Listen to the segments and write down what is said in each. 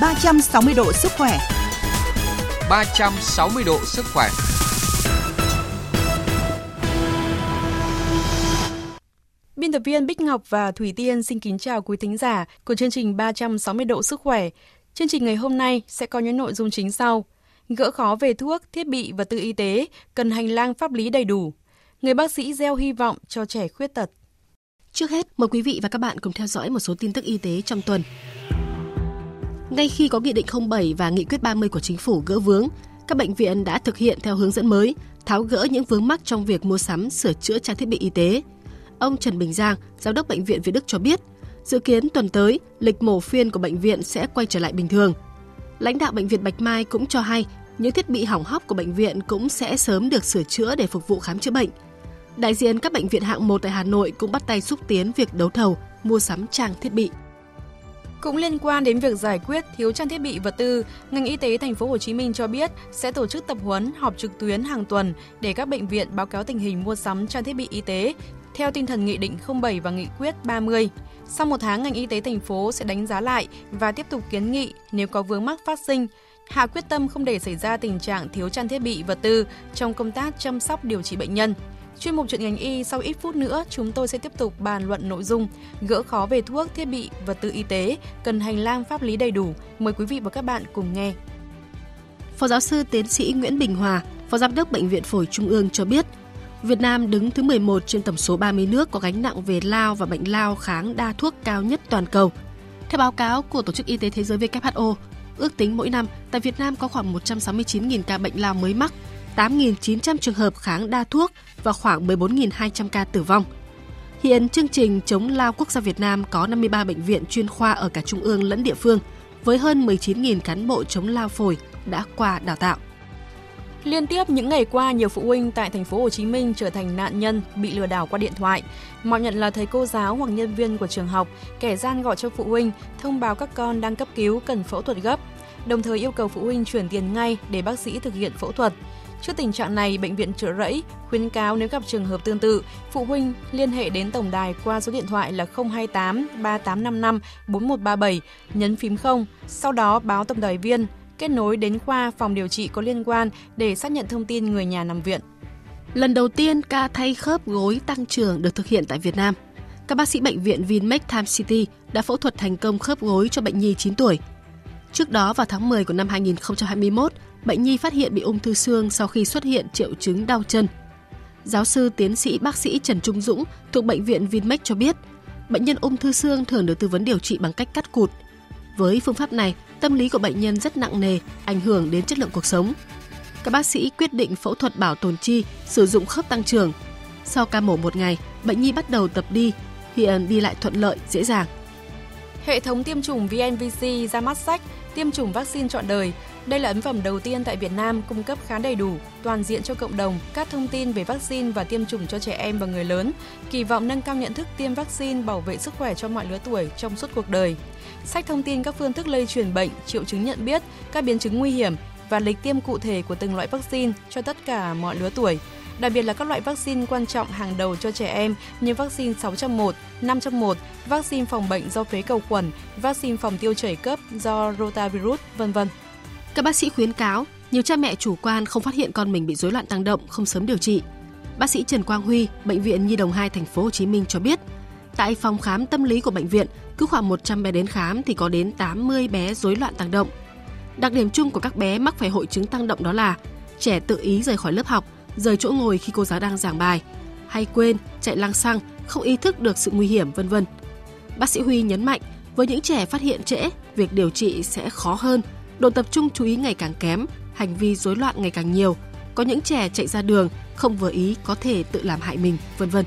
360 độ sức khỏe. 360 độ sức khỏe. Biên tập viên Bích Ngọc và Thủy Tiên xin kính chào quý thính giả của chương trình 360 độ sức khỏe. Chương trình ngày hôm nay sẽ có những nội dung chính sau. Gỡ khó về thuốc, thiết bị và tự y tế, cần hành lang pháp lý đầy đủ. Người bác sĩ gieo hy vọng cho trẻ khuyết tật. Trước hết, mời quý vị và các bạn cùng theo dõi một số tin tức y tế trong tuần. Ngay khi có Nghị định 07 và Nghị quyết 30 của Chính phủ gỡ vướng, các bệnh viện đã thực hiện theo hướng dẫn mới, tháo gỡ những vướng mắc trong việc mua sắm, sửa chữa trang thiết bị y tế. Ông Trần Bình Giang, Giám đốc Bệnh viện Việt Đức cho biết, dự kiến tuần tới, lịch mổ phiên của bệnh viện sẽ quay trở lại bình thường. Lãnh đạo Bệnh viện Bạch Mai cũng cho hay, những thiết bị hỏng hóc của bệnh viện cũng sẽ sớm được sửa chữa để phục vụ khám chữa bệnh. Đại diện các bệnh viện hạng 1 tại Hà Nội cũng bắt tay xúc tiến việc đấu thầu, mua sắm trang thiết bị. Cũng liên quan đến việc giải quyết thiếu trang thiết bị vật tư, ngành y tế thành phố Hồ Chí Minh cho biết sẽ tổ chức tập huấn họp trực tuyến hàng tuần để các bệnh viện báo cáo tình hình mua sắm trang thiết bị y tế theo tinh thần Nghị định 07 và Nghị quyết 30. Sau một tháng, ngành y tế thành phố sẽ đánh giá lại và tiếp tục kiến nghị nếu có vướng mắc phát sinh, hạ quyết tâm không để xảy ra tình trạng thiếu trang thiết bị vật tư trong công tác chăm sóc điều trị bệnh nhân. Chuyên mục chuyện ngành y sau ít phút nữa chúng tôi sẽ tiếp tục bàn luận nội dung gỡ khó về thuốc, thiết bị, vật tư y tế, cần hành lang pháp lý đầy đủ. Mời quý vị và các bạn cùng nghe. Phó giáo sư tiến sĩ Nguyễn Bình Hòa, Phó Giám đốc Bệnh viện Phổi Trung ương cho biết, Việt Nam đứng thứ 11 trên tổng số 30 nước có gánh nặng về lao và bệnh lao kháng đa thuốc cao nhất toàn cầu. Theo báo cáo của Tổ chức Y tế Thế giới WHO, ước tính mỗi năm tại Việt Nam có khoảng 169.000 ca bệnh lao mới mắc, 8.900 trường hợp kháng đa thuốc và khoảng 14.200 ca tử vong. Hiện chương trình chống lao quốc gia Việt Nam có 53 bệnh viện chuyên khoa ở cả trung ương lẫn địa phương, với hơn 19.000 cán bộ chống lao phổi đã qua đào tạo. Liên tiếp những ngày qua, nhiều phụ huynh tại thành phố Hồ Chí Minh trở thành nạn nhân bị lừa đảo qua điện thoại. Mạo nhận là thầy cô giáo hoặc nhân viên của trường học, kẻ gian gọi cho phụ huynh thông báo các con đang cấp cứu cần phẫu thuật gấp, đồng thời yêu cầu phụ huynh chuyển tiền ngay để bác sĩ thực hiện phẫu thuật. Trước tình trạng này, bệnh viện Trợ Rẫy khuyến cáo nếu gặp trường hợp tương tự, phụ huynh liên hệ đến tổng đài qua số điện thoại là 028 3855 4137, nhấn phím 0, sau đó báo tổng đài viên kết nối đến khoa phòng điều trị có liên quan để xác nhận thông tin người nhà nằm viện. Lần đầu tiên ca thay khớp gối tăng trưởng được thực hiện tại Việt Nam. Các bác sĩ bệnh viện Vinmec Time City đã phẫu thuật thành công khớp gối cho bệnh nhi 9 tuổi. Trước đó vào tháng 10 của năm 2021, bệnh nhi phát hiện bị ung thư xương sau khi xuất hiện triệu chứng đau chân. Giáo sư tiến sĩ bác sĩ Trần Trung Dũng thuộc bệnh viện Vinmec cho biết, bệnh nhân ung thư xương thường được tư vấn điều trị bằng cách cắt cụt. Với phương pháp này, tâm lý của bệnh nhân rất nặng nề, ảnh hưởng đến chất lượng cuộc sống. Các bác sĩ quyết định phẫu thuật bảo tồn chi, sử dụng khớp tăng trưởng. Sau ca mổ một ngày, bệnh nhi bắt đầu tập đi, hiện đi lại thuận lợi, dễ dàng. Hệ thống tiêm chủng VNVC ra mắt sách tiêm chủng vaccine trọn đời. Đây là ấn phẩm đầu tiên tại Việt Nam cung cấp khá đầy đủ, toàn diện cho cộng đồng các thông tin về vaccine và tiêm chủng cho trẻ em và người lớn, kỳ vọng nâng cao nhận thức tiêm vaccine bảo vệ sức khỏe cho mọi lứa tuổi trong suốt cuộc đời. Sách thông tin các phương thức lây truyền bệnh, triệu chứng nhận biết, các biến chứng nguy hiểm và lịch tiêm cụ thể của từng loại vaccine cho tất cả mọi lứa tuổi đặc biệt là các loại vaccine quan trọng hàng đầu cho trẻ em như vaccine 601, 501, vaccine phòng bệnh do phế cầu khuẩn, vaccine phòng tiêu chảy cấp do rotavirus, vân vân. Các bác sĩ khuyến cáo, nhiều cha mẹ chủ quan không phát hiện con mình bị rối loạn tăng động, không sớm điều trị. Bác sĩ Trần Quang Huy, bệnh viện Nhi đồng 2 thành phố Hồ Chí Minh cho biết, tại phòng khám tâm lý của bệnh viện, cứ khoảng 100 bé đến khám thì có đến 80 bé rối loạn tăng động. Đặc điểm chung của các bé mắc phải hội chứng tăng động đó là trẻ tự ý rời khỏi lớp học, rời chỗ ngồi khi cô giáo đang giảng bài, hay quên, chạy lang xăng, không ý thức được sự nguy hiểm vân vân. Bác sĩ Huy nhấn mạnh, với những trẻ phát hiện trễ, việc điều trị sẽ khó hơn, độ tập trung chú ý ngày càng kém, hành vi rối loạn ngày càng nhiều. Có những trẻ chạy ra đường không vừa ý có thể tự làm hại mình, vân vân.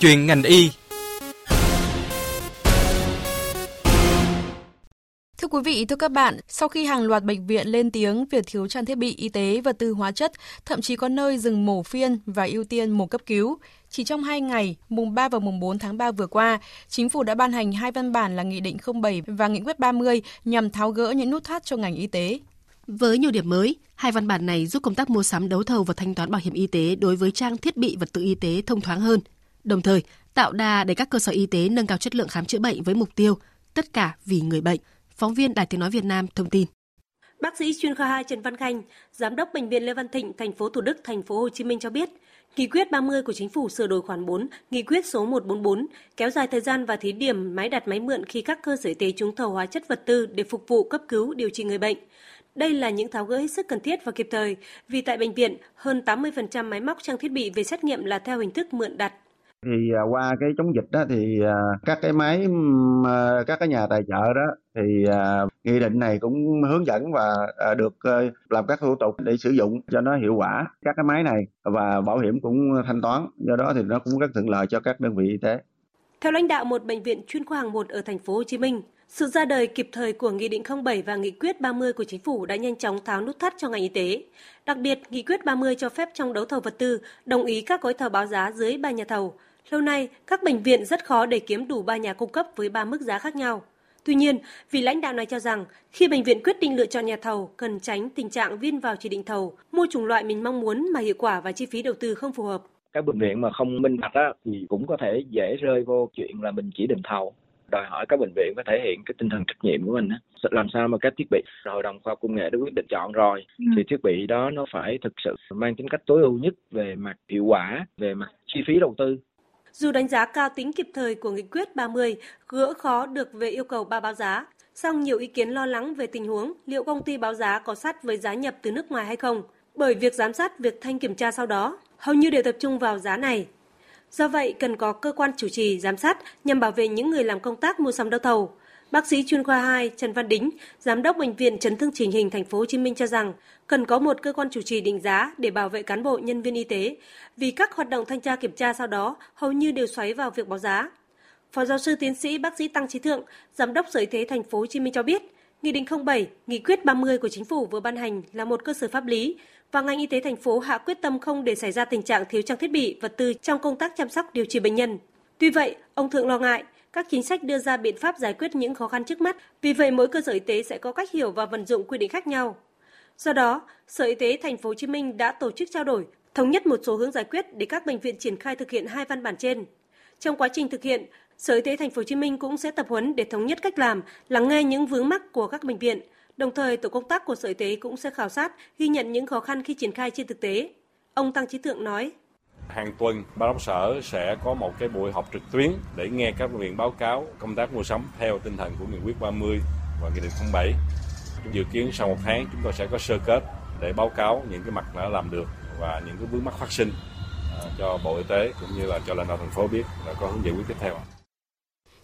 Chuyện ngành y Thưa quý vị, thưa các bạn, sau khi hàng loạt bệnh viện lên tiếng việc thiếu trang thiết bị y tế và tư hóa chất, thậm chí có nơi dừng mổ phiên và ưu tiên mổ cấp cứu, chỉ trong 2 ngày, mùng 3 và mùng 4 tháng 3 vừa qua, chính phủ đã ban hành hai văn bản là Nghị định 07 và Nghị quyết 30 nhằm tháo gỡ những nút thắt cho ngành y tế. Với nhiều điểm mới, hai văn bản này giúp công tác mua sắm đấu thầu và thanh toán bảo hiểm y tế đối với trang thiết bị vật tư y tế thông thoáng hơn, đồng thời tạo đà để các cơ sở y tế nâng cao chất lượng khám chữa bệnh với mục tiêu tất cả vì người bệnh. Phóng viên Đài Tiếng nói Việt Nam thông tin. Bác sĩ chuyên khoa 2 Trần Văn Khanh, giám đốc bệnh viện Lê Văn Thịnh, thành phố Thủ Đức, thành phố Hồ Chí Minh cho biết, Nghị quyết 30 của Chính phủ sửa đổi khoản 4, Nghị quyết số 144 kéo dài thời gian và thí điểm máy đặt máy mượn khi các cơ sở y tế trúng thầu hóa chất vật tư để phục vụ cấp cứu điều trị người bệnh. Đây là những tháo gỡ hết sức cần thiết và kịp thời, vì tại bệnh viện, hơn 80% máy móc trang thiết bị về xét nghiệm là theo hình thức mượn đặt thì à, qua cái chống dịch đó thì à, các cái máy à, các cái nhà tài trợ đó thì nghị định này cũng hướng dẫn và được ờ, làm các thủ tục để sử dụng cho nó hiệu quả các cái máy này và bảo hiểm cũng thanh toán do đó thì nó cũng rất thuận lợi cho các đơn vị y tế. Theo lãnh đạo một bệnh viện chuyên khoa hàng một ở thành phố Hồ Chí Minh, sự ra đời kịp thời của Nghị định 07 và Nghị quyết 30 của Chính phủ đã nhanh chóng tháo nút thắt cho ngành y tế. Đặc biệt, Nghị quyết 30 cho phép trong đấu thầu vật tư đồng ý các gói thầu báo giá dưới ba nhà thầu, Lâu nay, các bệnh viện rất khó để kiếm đủ ba nhà cung cấp với ba mức giá khác nhau. Tuy nhiên, vị lãnh đạo này cho rằng khi bệnh viện quyết định lựa chọn nhà thầu, cần tránh tình trạng viên vào chỉ định thầu, mua chủng loại mình mong muốn mà hiệu quả và chi phí đầu tư không phù hợp. Các bệnh viện mà không minh bạch á, thì cũng có thể dễ rơi vô chuyện là mình chỉ định thầu đòi hỏi các bệnh viện phải thể hiện cái tinh thần trách nhiệm của mình làm sao mà các thiết bị hội đồng khoa học công nghệ đã quyết định chọn rồi ừ. thì thiết bị đó nó phải thực sự mang tính cách tối ưu nhất về mặt hiệu quả về mặt chi phí đầu tư dù đánh giá cao tính kịp thời của nghị quyết 30 gỡ khó được về yêu cầu ba báo giá, song nhiều ý kiến lo lắng về tình huống liệu công ty báo giá có sát với giá nhập từ nước ngoài hay không, bởi việc giám sát việc thanh kiểm tra sau đó hầu như đều tập trung vào giá này. Do vậy, cần có cơ quan chủ trì giám sát nhằm bảo vệ những người làm công tác mua sắm đấu thầu, Bác sĩ chuyên khoa 2 Trần Văn Đính, giám đốc bệnh viện chấn thương chỉnh hình thành phố Hồ Chí Minh cho rằng cần có một cơ quan chủ trì định giá để bảo vệ cán bộ nhân viên y tế, vì các hoạt động thanh tra kiểm tra sau đó hầu như đều xoáy vào việc báo giá. Phó giáo sư tiến sĩ bác sĩ Tăng Trí Thượng, giám đốc Sở Y tế thành phố Hồ Chí Minh cho biết, Nghị định 07, Nghị quyết 30 của chính phủ vừa ban hành là một cơ sở pháp lý và ngành y tế thành phố hạ quyết tâm không để xảy ra tình trạng thiếu trang thiết bị, vật tư trong công tác chăm sóc điều trị bệnh nhân. Tuy vậy, ông Thượng lo ngại các chính sách đưa ra biện pháp giải quyết những khó khăn trước mắt, vì vậy mỗi cơ sở y tế sẽ có cách hiểu và vận dụng quy định khác nhau. Do đó, Sở Y tế thành phố Hồ Chí Minh đã tổ chức trao đổi, thống nhất một số hướng giải quyết để các bệnh viện triển khai thực hiện hai văn bản trên. Trong quá trình thực hiện, Sở Y tế thành phố Hồ Chí Minh cũng sẽ tập huấn để thống nhất cách làm, lắng nghe những vướng mắc của các bệnh viện. Đồng thời, tổ công tác của Sở Y tế cũng sẽ khảo sát, ghi nhận những khó khăn khi triển khai trên thực tế. Ông Tăng Chí Thượng nói: hàng tuần, ban đốc sở sẽ có một cái buổi họp trực tuyến để nghe các viện báo cáo, công tác mua sắm theo tinh thần của nghị quyết 30 và nghị định 07. Dự kiến sau một tháng, chúng tôi sẽ có sơ kết để báo cáo những cái mặt đã làm được và những cái vướng mắc phát sinh à, cho Bộ Y tế cũng như là cho lãnh đạo thành phố biết là có hướng giải quyết tiếp theo.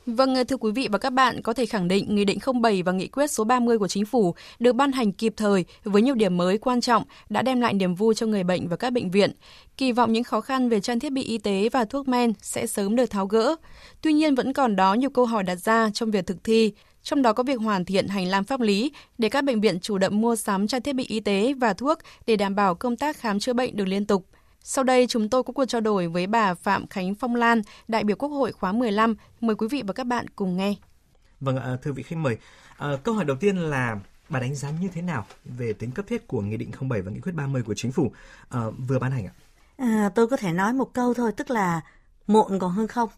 Vâng, thưa quý vị và các bạn, có thể khẳng định Nghị định 07 và Nghị quyết số 30 của Chính phủ được ban hành kịp thời với nhiều điểm mới quan trọng đã đem lại niềm vui cho người bệnh và các bệnh viện. Kỳ vọng những khó khăn về trang thiết bị y tế và thuốc men sẽ sớm được tháo gỡ. Tuy nhiên vẫn còn đó nhiều câu hỏi đặt ra trong việc thực thi, trong đó có việc hoàn thiện hành lang pháp lý để các bệnh viện chủ động mua sắm trang thiết bị y tế và thuốc để đảm bảo công tác khám chữa bệnh được liên tục. Sau đây chúng tôi có cuộc trao đổi với bà Phạm Khánh Phong Lan, đại biểu Quốc hội khóa 15. Mời quý vị và các bạn cùng nghe. Vâng, thưa vị khách mời, à, câu hỏi đầu tiên là bà đánh giá như thế nào về tính cấp thiết của Nghị định 07 và Nghị quyết 30 của Chính phủ à, vừa ban hành ạ? À, tôi có thể nói một câu thôi, tức là muộn còn hơn không.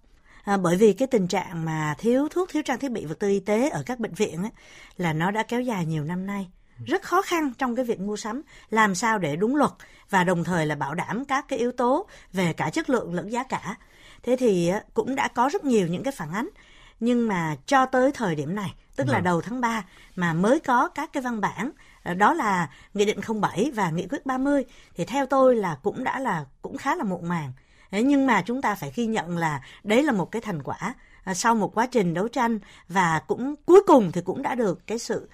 À, bởi vì cái tình trạng mà thiếu thuốc, thiếu trang thiết bị vật tư y tế ở các bệnh viện ấy, là nó đã kéo dài nhiều năm nay rất khó khăn trong cái việc mua sắm. Làm sao để đúng luật và đồng thời là bảo đảm các cái yếu tố về cả chất lượng lẫn giá cả. Thế thì cũng đã có rất nhiều những cái phản ánh. Nhưng mà cho tới thời điểm này tức là vâng. đầu tháng 3 mà mới có các cái văn bản ờ, đó là nghị định 07 và nghị quyết 30 thì theo tôi là cũng đã là cũng khá là muộn màng. Nhưng mà chúng ta phải ghi nhận là đấy là một cái thành quả ờ, sau một quá trình đấu tranh và cũng cuối cùng thì cũng đã được cái sự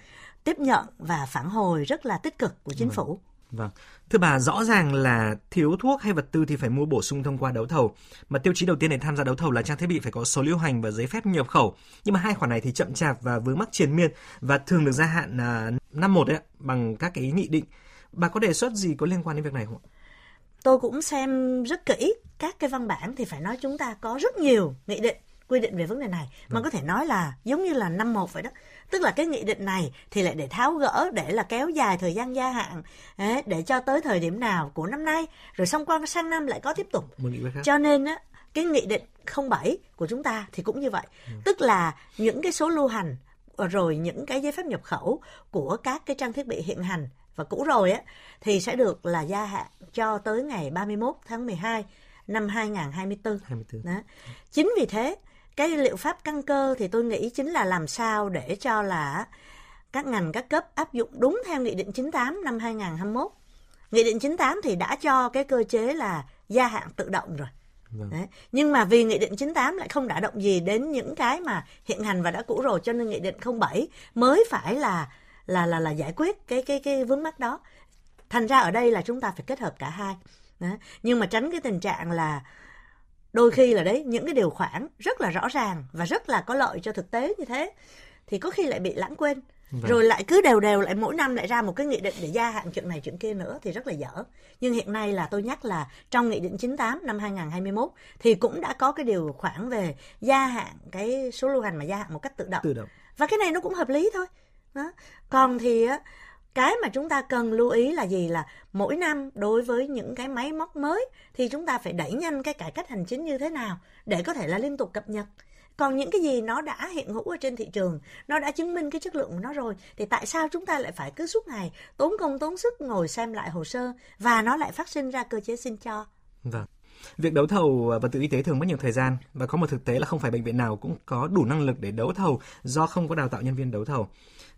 tiếp nhận và phản hồi rất là tích cực của chính vâng. phủ. Vâng. Thưa bà, rõ ràng là thiếu thuốc hay vật tư thì phải mua bổ sung thông qua đấu thầu. Mà tiêu chí đầu tiên để tham gia đấu thầu là trang thiết bị phải có số lưu hành và giấy phép nhập khẩu. Nhưng mà hai khoản này thì chậm chạp và vướng mắc triền miên và thường được gia hạn à, năm một đấy bằng các cái nghị định. Bà có đề xuất gì có liên quan đến việc này không ạ? Tôi cũng xem rất kỹ các cái văn bản thì phải nói chúng ta có rất nhiều nghị định quy định về vấn đề này mà Vâng. có thể nói là giống như là năm một vậy đó tức là cái nghị định này thì lại để tháo gỡ để là kéo dài thời gian gia hạn để cho tới thời điểm nào của năm nay. Rồi xong qua sang năm lại có tiếp tục. Cho nên á cái nghị định 07 của chúng ta thì cũng như vậy. Tức là những cái số lưu hành rồi những cái giấy phép nhập khẩu của các cái trang thiết bị hiện hành và cũ rồi á thì sẽ được là gia hạn cho tới ngày 31 tháng 12 năm 2024 24 đó. Chính vì thế, cái liệu pháp căn cơ thì tôi nghĩ chính là làm sao để cho là các ngành các cấp áp dụng đúng theo Nghị định 98 năm 2021. Nghị định 98 thì đã cho cái cơ chế là gia hạn tự động rồi. Vâng. Đấy. Nhưng mà vì Nghị định 98 lại không đã động gì đến những cái mà hiện hành và đã cũ rồi cho nên Nghị định 07 mới phải là là là là giải quyết cái cái cái vướng mắc đó. Thành ra ở đây là chúng ta phải kết hợp cả hai. Đó. Nhưng mà tránh cái tình trạng là đôi khi là đấy những cái điều khoản rất là rõ ràng và rất là có lợi cho thực tế như thế thì có khi lại bị lãng quên. Vâng. rồi lại cứ đều đều lại mỗi năm lại ra một cái nghị định để gia hạn chuyện này chuyện kia nữa thì rất là dở. Nhưng hiện nay là tôi nhắc là trong nghị định 98 năm 2021 thì cũng đã có cái điều khoản về gia hạn cái số lưu hành mà gia hạn một cách tự động. Tự động. Và cái này nó cũng hợp lý thôi. Đó. còn thì á cái mà chúng ta cần lưu ý là gì? Là mỗi năm đối với những cái máy móc mới thì chúng ta phải đẩy nhanh cái cải cách hành chính như thế nào để có thể là liên tục cập nhật. Còn những cái gì nó đã hiện hữu ở trên thị trường, nó đã chứng minh cái chất lượng của nó rồi, thì tại sao chúng ta lại phải cứ suốt ngày tốn công tốn sức ngồi xem lại hồ sơ và nó lại phát sinh ra cơ chế xin cho? Vâng. Việc đấu thầu à, vật tư y tế thường mất nhiều thời gian và có một thực tế là không phải bệnh viện nào cũng có đủ năng lực để đấu thầu do không có đào tạo nhân viên đấu thầu.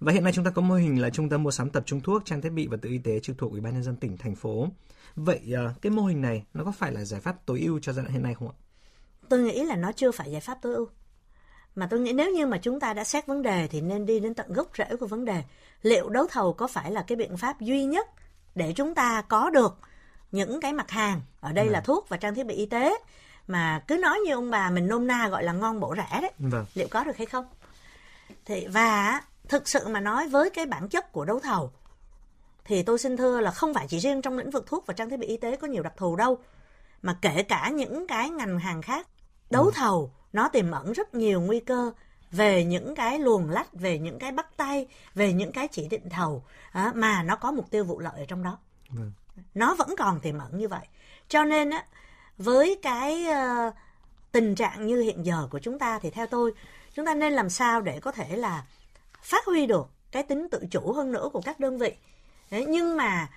Và hiện nay chúng ta có mô hình là trung tâm mua sắm tập trung thuốc, trang thiết bị vật tư y tế trực thuộc Ủy ban nhân dân tỉnh thành phố. Vậy à, cái mô hình này nó có phải là giải pháp tối ưu cho giai đoạn hiện nay không ạ? tôi nghĩ là nó chưa phải giải pháp tối ưu mà tôi nghĩ nếu như mà chúng ta đã xét vấn đề thì nên đi đến tận gốc rễ của vấn đề liệu đấu thầu có phải là cái biện pháp duy nhất để chúng ta có được những cái mặt hàng. Ở đây là thuốc và trang thiết bị y tế. Mà cứ nói như ông bà mình nôm na gọi là ngon bổ rẻ đấy. Vâng. liệu có được hay không? Thì và thực sự mà nói với cái bản chất của đấu thầu thì tôi xin thưa là không phải chỉ riêng trong lĩnh vực thuốc và trang thiết bị y tế có nhiều đặc thù đâu mà kể cả những cái ngành hàng khác đấu thầu nó tiềm ẩn rất nhiều nguy cơ về những cái luồn lách về những cái bắt tay về những cái chỉ định thầu mà nó có mục tiêu vụ lợi ở trong đó. Vâng. Nó vẫn còn tiềm ẩn như vậy. Cho nên á với cái ờ, tình trạng như hiện giờ của chúng ta thì theo tôi chúng ta nên làm sao để có thể là phát huy được cái tính tự chủ hơn nữa của các đơn vị. Đấy, nhưng mà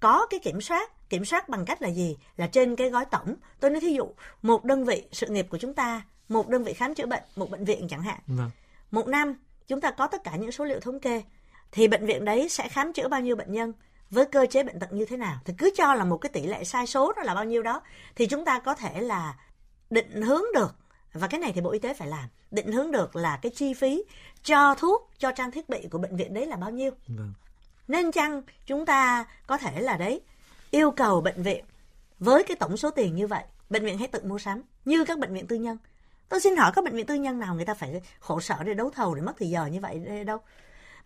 có cái kiểm soát kiểm soát bằng cách là gì? Là trên cái gói tổng. Tôi nói thí dụ một đơn vị sự nghiệp của chúng ta một đơn vị khám chữa bệnh một bệnh viện chẳng hạn. Vâng. một năm chúng ta có tất cả những số liệu thống kê thì bệnh viện đấy sẽ khám chữa bao nhiêu bệnh nhân với cơ chế bệnh tật như thế nào thì cứ cho là một cái tỷ lệ sai số đó là bao nhiêu đó thì chúng ta có thể là định hướng được và cái này thì bộ y tế phải làm định hướng được là cái chi phí cho thuốc cho trang thiết bị của bệnh viện đấy là bao nhiêu. Vâng. nên chăng chúng ta có thể là đấy yêu cầu bệnh viện với cái tổng số tiền như vậy bệnh viện hãy tự mua sắm như các bệnh viện tư nhân. Tôi xin hỏi các bệnh viện tư nhân nào người ta phải khổ sở để đấu thầu để mất thời giờ như vậy đâu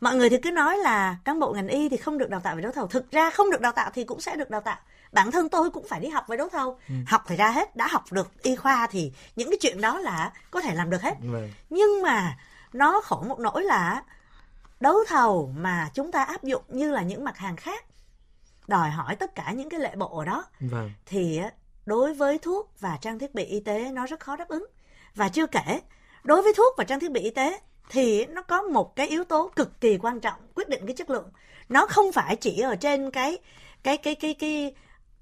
mọi người thì cứ nói là cán bộ ngành y thì không được đào tạo về đấu thầu. Thực ra không được đào tạo thì cũng sẽ được đào tạo. Bản thân tôi cũng phải đi học về đấu thầu. Học thì ra hết đã học được y khoa thì những cái chuyện đó là có thể làm được hết. Vâng. nhưng mà nó khổ một nỗi là đấu thầu mà chúng ta áp dụng như là những mặt hàng khác đòi hỏi tất cả những cái lệ bộ đó Vâng. thì đối với thuốc và trang thiết bị y tế nó rất khó đáp ứng. Và chưa kể đối với thuốc và trang thiết bị y tế thì nó có một cái yếu tố cực kỳ quan trọng quyết định cái chất lượng. Nó không phải chỉ ở trên cái cái cái cái cái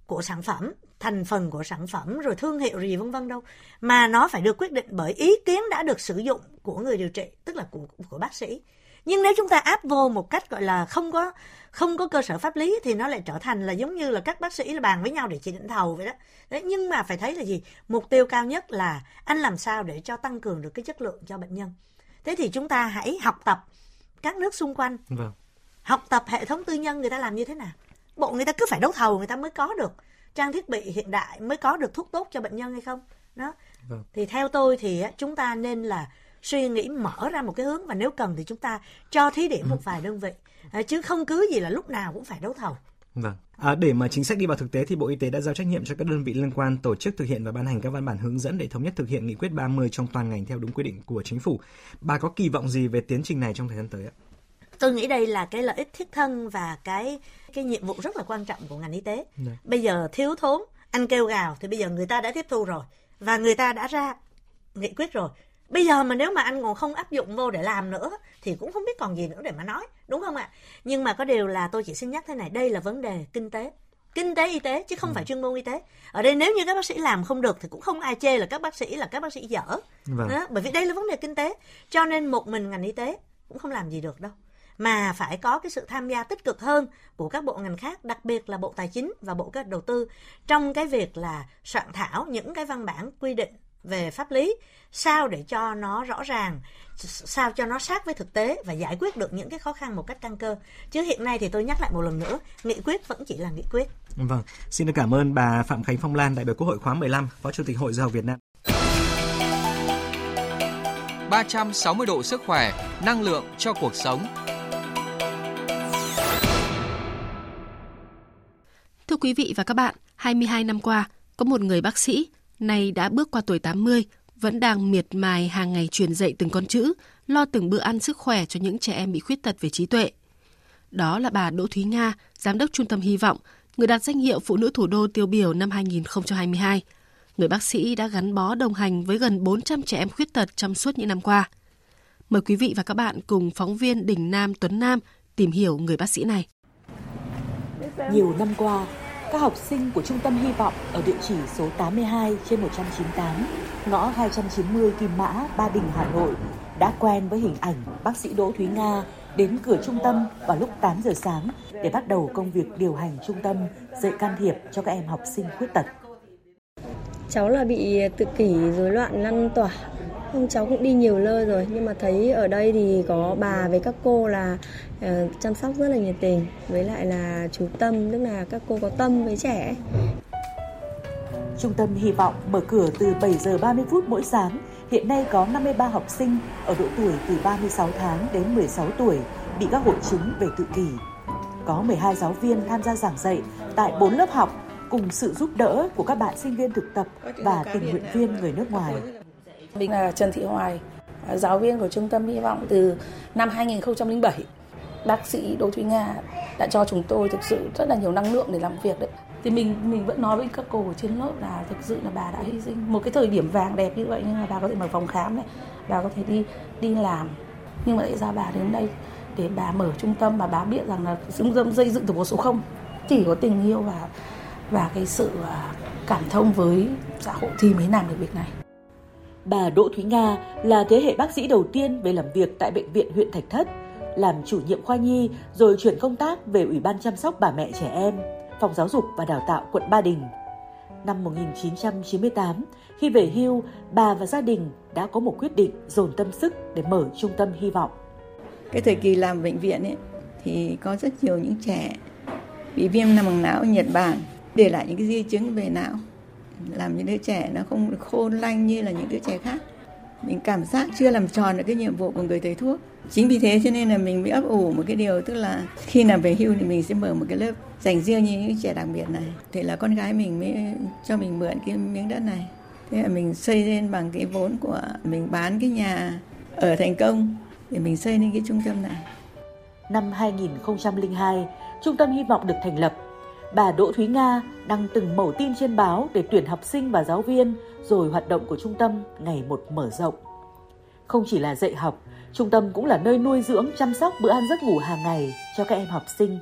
của sản phẩm, thành phần của sản phẩm rồi thương hiệu gì vân vân đâu, mà nó phải được quyết định bởi ý kiến đã được sử dụng của người điều trị, tức là của của bác sĩ. Nhưng nếu chúng ta áp vô một cách gọi là không có không có cơ sở pháp lý thì nó lại trở thành là giống như là các bác sĩ là bàn với nhau để chỉ định thầu vậy đó. Đấy, nhưng mà phải thấy là gì? Mục tiêu cao nhất là anh làm sao để cho tăng cường được cái chất lượng cho bệnh nhân thế thì chúng ta hãy học tập các nước xung quanh. Vâng. học tập hệ thống tư nhân người ta làm như thế nào? Bộ người ta cứ phải đấu thầu người ta mới có được trang thiết bị hiện đại mới có được thuốc tốt cho bệnh nhân hay không? Đó. Vâng. thì theo tôi thì chúng ta nên là suy nghĩ mở ra một cái hướng và nếu cần thì chúng ta cho thí điểm một vài đơn vị. À, chứ không cứ gì là lúc nào cũng phải đấu thầu Vâng. À, để mà chính sách đi vào thực tế thì Bộ Y tế đã giao trách nhiệm cho các đơn vị liên quan tổ chức thực hiện và ban hành các văn bản hướng dẫn để thống nhất thực hiện nghị quyết 30 trong toàn ngành theo đúng quy định của chính phủ. Bà có kỳ vọng gì về tiến trình này trong thời gian tới ạ? Tôi nghĩ đây là cái lợi ích thiết thân và cái cái nhiệm vụ rất là quan trọng của ngành y tế. Đấy. Dạ. Bây giờ thiếu thốn, anh kêu gào thì bây giờ người ta đã tiếp thu rồi và người ta đã ra nghị quyết rồi bây giờ mà nếu mà anh còn không áp dụng vô để làm nữa thì cũng không biết còn gì nữa để mà nói đúng không ạ? Nhưng mà có điều là tôi chỉ xin nhắc thế này đây là vấn đề kinh tế. Kinh tế y tế chứ không ừ. phải chuyên môn y tế. Ở đây nếu như các bác sĩ làm không được thì cũng không ai chê là các bác sĩ là các bác sĩ dở. Vâng. đó, bởi vì đây là vấn đề kinh tế. Cho nên một mình ngành y tế cũng không làm gì được đâu. Mà phải có cái sự tham gia tích cực hơn của các bộ ngành khác, đặc biệt là Bộ Tài chính và Bộ Kế hoạch Đầu tư trong cái việc là soạn thảo những cái văn bản quy định về pháp lý sao để cho nó rõ ràng sao cho nó sát với thực tế và giải quyết được những cái khó khăn một cách căn cơ. Chứ hiện nay thì tôi nhắc lại một lần nữa nghị quyết vẫn chỉ là nghị quyết. Vâng xin được cảm ơn bà Phạm Khánh Phong Lan đại biểu Quốc hội khóa 15 phó chủ tịch Hội Giáo Việt Nam. 360 độ sức khỏe năng lượng cho cuộc sống. Thưa quý vị và các bạn, 22 năm qua, có một người bác sĩ nay đã bước qua tuổi 80, vẫn đang miệt mài hàng ngày truyền dạy từng con chữ, lo từng bữa ăn sức khỏe cho những trẻ em bị khuyết tật về trí tuệ. Đó là bà Đỗ Thúy Nga, Giám đốc Trung tâm Hy vọng, người đạt danh hiệu Phụ nữ Thủ đô tiêu biểu năm 2022. Người bác sĩ đã gắn bó đồng hành với gần 400 trẻ em khuyết tật trong suốt những năm qua. Mời quý vị và các bạn cùng phóng viên Đình Nam Tuấn Nam tìm hiểu người bác sĩ này. Nhiều năm qua, các học sinh của Trung tâm Hy vọng ở địa chỉ số 82 trên 198, ngõ 290 Kim Mã, Ba Đình, Hà Nội đã quen với hình ảnh bác sĩ Đỗ Thúy Nga đến cửa trung tâm vào lúc 8 giờ sáng để bắt đầu công việc điều hành trung tâm dạy can thiệp cho các em học sinh khuyết tật. Cháu là bị tự kỷ rối loạn lăn tỏa không cháu cũng đi nhiều nơi rồi nhưng mà thấy ở đây thì có bà với các cô là uh, chăm sóc rất là nhiệt tình với lại là chú tâm tức là các cô có tâm với trẻ Trung tâm hy vọng mở cửa từ 7 giờ 30 phút mỗi sáng. Hiện nay có 53 học sinh ở độ tuổi từ 36 tháng đến 16 tuổi bị các hội chứng về tự kỷ. Có 12 giáo viên tham gia giảng dạy tại 4 lớp học cùng sự giúp đỡ của các bạn sinh viên thực tập và tình nguyện viên người nước ngoài. Mình là Trần Thị Hoài, giáo viên của Trung tâm Hy vọng từ năm 2007. Bác sĩ Đỗ Thúy Nga đã cho chúng tôi thực sự rất là nhiều năng lượng để làm việc đấy. Thì mình mình vẫn nói với các cô ở trên lớp là thực sự là bà đã hy sinh một cái thời điểm vàng đẹp như vậy nhưng mà bà có thể mở phòng khám này, bà có thể đi đi làm. Nhưng mà tại sao bà đến đây để bà mở trung tâm mà bà biết rằng là trung tâm xây dựng từ một số không chỉ có tình yêu và và cái sự à, cảm thông với xã hội thì mới làm được việc này. Bà Đỗ Thúy Nga là thế hệ bác sĩ đầu tiên về làm việc tại bệnh viện huyện Thạch Thất, làm chủ nhiệm khoa nhi rồi chuyển công tác về Ủy ban chăm sóc bà mẹ trẻ em, Phòng Giáo dục và Đào tạo quận Ba Đình. Năm 1998, khi về hưu, bà và gia đình đã có một quyết định dồn tâm sức để mở trung tâm hy vọng. Cái thời kỳ làm bệnh viện ấy, thì có rất nhiều những trẻ bị viêm nang não Nhật Bản để lại những cái di chứng về não. Làm những đứa trẻ nó không được khôn lanh như là những đứa trẻ khác. Mình cảm giác chưa làm tròn được cái nhiệm vụ của người thầy thuốc. Chính vì thế cho nên là mình bị ấp ủ một cái điều tức là khi nào về hưu thì mình sẽ mở một cái lớp dành riêng như những trẻ đặc biệt này. Thì là con gái mình mới cho mình mượn cái miếng đất này. Thế là mình xây lên bằng cái vốn của mình bán cái nhà ở thành công để mình xây lên cái trung tâm này. Năm 2002 trung tâm hy vọng được thành lập bà Đỗ Thúy Nga đăng từng mẩu tin trên báo để tuyển học sinh và giáo viên, rồi hoạt động của trung tâm ngày một mở rộng. Không chỉ là dạy học, trung tâm cũng là nơi nuôi dưỡng, chăm sóc bữa ăn giấc ngủ hàng ngày cho các em học sinh.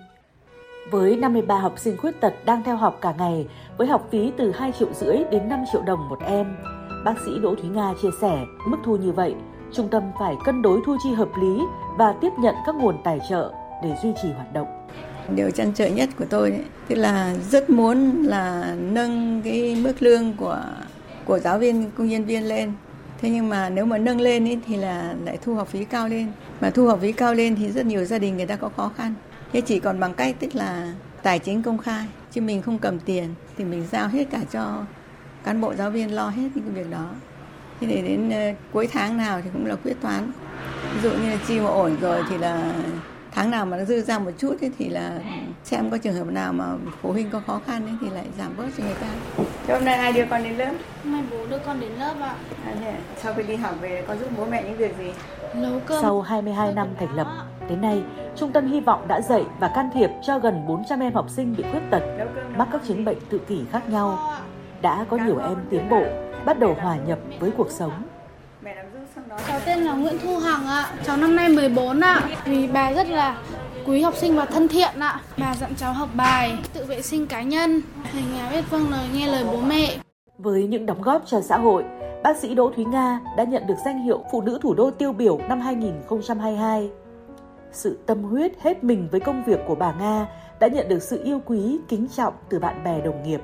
Với 53 học sinh khuyết tật đang theo học cả ngày với học phí từ 2 triệu rưỡi đến 5 triệu đồng một em, bác sĩ Đỗ Thúy Nga chia sẻ mức thu như vậy, trung tâm phải cân đối thu chi hợp lý và tiếp nhận các nguồn tài trợ để duy trì hoạt động điều chăn trở nhất của tôi ấy, tức là rất muốn là nâng cái mức lương của của giáo viên công nhân viên lên. Thế nhưng mà nếu mà nâng lên ấy, thì là lại thu học phí cao lên. Mà thu học phí cao lên thì rất nhiều gia đình người ta có khó khăn. Thế chỉ còn bằng cách tức là tài chính công khai chứ mình không cầm tiền thì mình giao hết cả cho cán bộ giáo viên lo hết những cái việc đó. Thế để đến ờ, cuối tháng nào thì cũng là quyết toán. Ví dụ như là chi mà ổn rồi thì là tháng nào mà nó dư ra một chút ấy, thì là xem có trường hợp nào mà phụ huynh có khó khăn ấy, thì lại giảm bớt cho người ta. Thế hôm nay ai đưa con đến lớp? Hôm nay bố đưa con đến lớp ạ. À, thế sau khi đi học về con giúp bố mẹ những việc gì? Nấu cơm. Sau 22 năm thành lập, đến nay, Trung tâm Hy vọng đã dạy và can thiệp cho gần 400 em học sinh bị khuyết tật, mắc các chứng bệnh tự kỷ khác nhau. Đã có nhiều em tiến bộ, bắt đầu hòa nhập với cuộc sống. Cháu tên là Nguyễn Thu Hằng ạ, cháu năm nay 14 ạ. Vì bà rất là quý học sinh và thân thiện ạ. Bà dặn cháu học bài, tự vệ sinh cá nhân, hành nhà biết vâng lời nghe lời bố mẹ. Với những đóng góp cho xã hội, bác sĩ Đỗ Thúy Nga đã nhận được danh hiệu Phụ nữ thủ đô tiêu biểu năm 2022. Sự tâm huyết hết mình với công việc của bà Nga đã nhận được sự yêu quý, kính trọng từ bạn bè đồng nghiệp.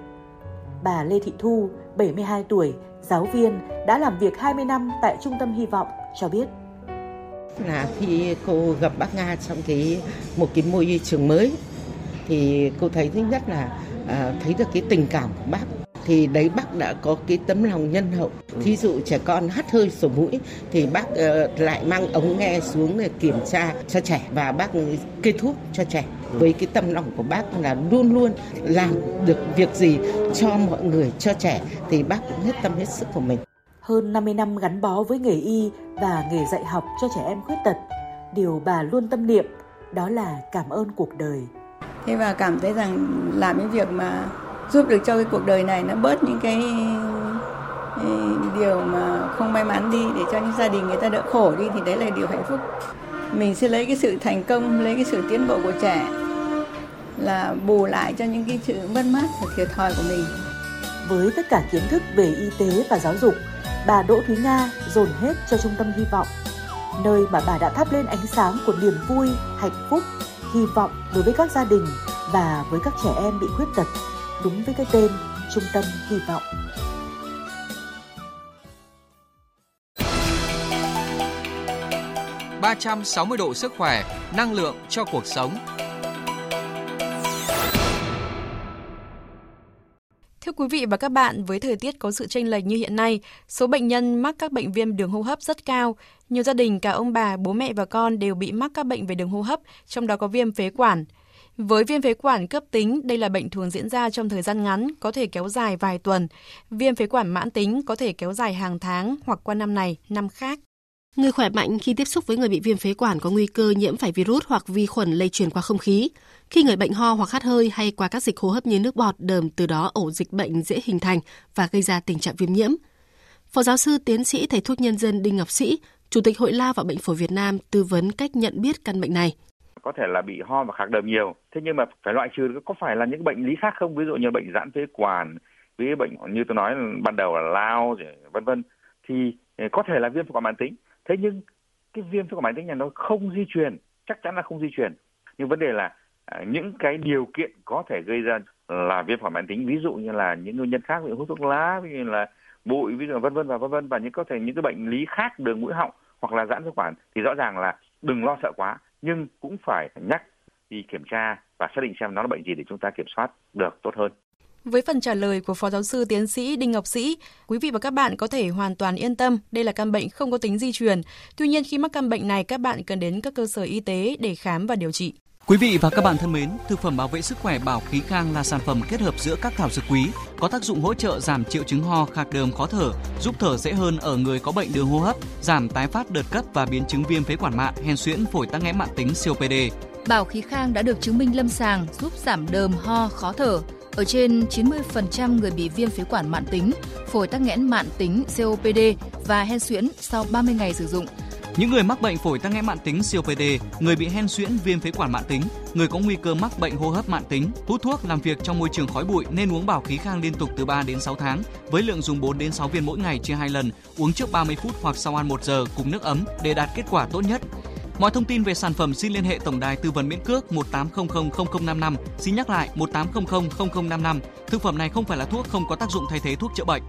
Bà Lê Thị Thu, 72 tuổi, giáo viên, đã làm việc 20 năm tại Trung tâm Hy vọng, cho biết. Là khi cô gặp bác Nga trong cái một cái môi trường mới thì cô thấy thứ nhất là à, thấy được cái tình cảm của bác. Thì đấy bác đã có cái tấm lòng nhân hậu. Thí dụ trẻ con hắt hơi sổ mũi thì bác uh, lại mang ống nghe xuống để kiểm tra cho trẻ và bác kê thuốc cho trẻ với cái tâm lòng của bác là luôn luôn làm được việc gì cho mọi người cho trẻ thì bác cũng hết tâm hết sức của mình. Hơn 50 năm gắn bó với nghề y và nghề dạy học cho trẻ em khuyết tật điều bà luôn tâm niệm đó là cảm ơn cuộc đời. Thế và cảm thấy rằng làm những việc mà giúp được cho cái cuộc đời này nó bớt những cái, cái điều mà không may mắn đi để cho những gia đình người ta đỡ khổ đi thì đấy là điều hạnh phúc mình sẽ lấy cái sự thành công, lấy cái sự tiến bộ của trẻ là bù lại cho những cái sự mất mát và thiệt thòi của mình với tất cả kiến thức về y tế và giáo dục, bà Đỗ Thúy Nga dồn hết cho trung tâm hy vọng, nơi mà bà đã thắp lên ánh sáng của niềm vui, hạnh phúc, hy vọng đối với các gia đình và với các trẻ em bị khuyết tật, đúng với cái tên Trung tâm Hy vọng. Ba trăm sáu mươi độ sức khỏe, năng lượng cho cuộc sống. Thưa quý vị và các bạn, với thời tiết có sự chênh lệch như hiện nay, số bệnh nhân mắc các bệnh viêm đường hô hấp rất cao. Nhiều gia đình cả ông bà, bố mẹ và con đều bị mắc các bệnh về đường hô hấp, trong đó có viêm phế quản. Với viêm phế quản cấp tính, đây là bệnh thường diễn ra trong thời gian ngắn, có thể kéo dài vài tuần. Viêm phế quản mãn tính có thể kéo dài hàng tháng hoặc qua năm này, năm khác. Người khỏe mạnh khi tiếp xúc với người bị viêm phế quản có nguy cơ nhiễm phải virus hoặc vi khuẩn lây truyền qua không khí. Khi người bệnh ho hoặc hắt hơi hay qua các dịch hô hấp như nước bọt, đờm, từ đó ổ dịch bệnh dễ hình thành và gây ra tình trạng viêm nhiễm. Phó giáo sư tiến sĩ thầy thuốc nhân dân Đinh Ngọc Sĩ, Chủ tịch Hội Lao và Bệnh phổi Việt Nam tư vấn cách nhận biết căn bệnh này có thể là bị ho và khạc đờm nhiều thế nhưng mà phải loại trừ có phải là những bệnh lý khác không ví dụ như bệnh giãn phế quản ví bệnh như tôi nói ban đầu là lao vân vân thì có thể là viêm phế quản mãn tính thế nhưng cái viêm phế quản mãn tính này nó không di truyền, chắc chắn là không di truyền nhưng vấn đề là à, những cái điều kiện có thể gây ra là viêm phổi mãn tính, ví dụ như là những nguyên nhân khác, ví dụ hút thuốc lá, ví dụ như là bụi, ví dụ vân vân và vân vân, và những có thể những cái bệnh lý khác, đường mũi họng hoặc là giãn phế quản thì rõ ràng là đừng lo sợ quá nhưng cũng phải nhắc đi kiểm tra và xác định xem nó là bệnh gì để chúng ta kiểm soát được tốt hơn. Với phần trả lời của Phó Giáo sư Tiến sĩ Đinh Ngọc Sĩ, quý vị và các bạn có thể hoàn toàn yên tâm, đây là căn bệnh không có tính di truyền. Tuy nhiên khi mắc căn bệnh này, các bạn cần đến các cơ sở y tế để khám và điều trị. Quý vị và các bạn thân mến, thực phẩm bảo vệ sức khỏe Bảo Khí Khang là sản phẩm kết hợp giữa các thảo dược quý, có tác dụng hỗ trợ giảm triệu chứng ho, khạc đờm, khó thở, giúp thở dễ hơn ở người có bệnh đường hô hấp, giảm tái phát đợt cấp và biến chứng viêm phế quản mạn, hen suyễn, phổi tắc nghẽn mạng tính COPD. Bảo Khí Khang đã được chứng minh lâm sàng giúp giảm đờm, ho, khó thở ở trên 90% người bị viêm phế quản mạn tính, phổi tắc nghẽn mạn tính COPD và hen suyễn sau 30 ngày sử dụng những người mắc bệnh phổi tắc nghẽn mạn tính COPD, người bị hen suyễn viêm phế quản mạn tính, người có nguy cơ mắc bệnh hô hấp mạn tính, hút thuốc làm việc trong môi trường khói bụi nên uống bảo khí khang liên tục từ 3 đến 6 tháng với lượng dùng 4 đến 6 viên mỗi ngày chia 2 lần, uống trước 30 phút hoặc sau ăn 1 giờ cùng nước ấm để đạt kết quả tốt nhất. Mọi thông tin về sản phẩm xin liên hệ tổng đài tư vấn miễn cước 18000055. Xin nhắc lại 18000055. Thực phẩm này không phải là thuốc không có tác dụng thay thế thuốc chữa bệnh.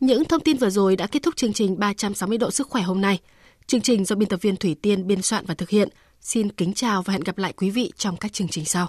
Những thông tin vừa rồi đã kết thúc chương trình 360 độ sức khỏe hôm nay. Chương trình do biên tập viên Thủy Tiên biên soạn và thực hiện. Xin kính chào và hẹn gặp lại quý vị trong các chương trình sau.